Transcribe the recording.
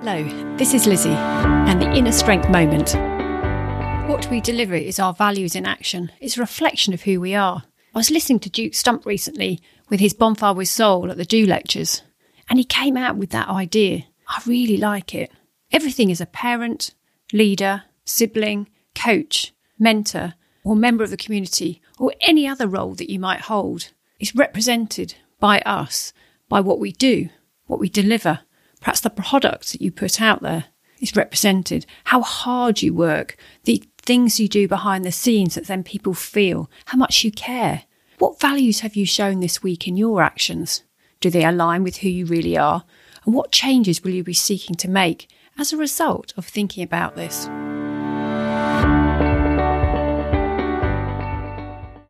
Hello, this is Lizzie and the Inner Strength Moment. What we deliver is our values in action. It's a reflection of who we are. I was listening to Duke Stump recently with his Bonfire with Soul at the Do lectures, and he came out with that idea. I really like it. Everything as a parent, leader, sibling, coach, mentor, or member of the community, or any other role that you might hold, is represented by us, by what we do, what we deliver Perhaps the product that you put out there is represented, how hard you work, the things you do behind the scenes that then people feel, how much you care. What values have you shown this week in your actions? Do they align with who you really are? And what changes will you be seeking to make as a result of thinking about this?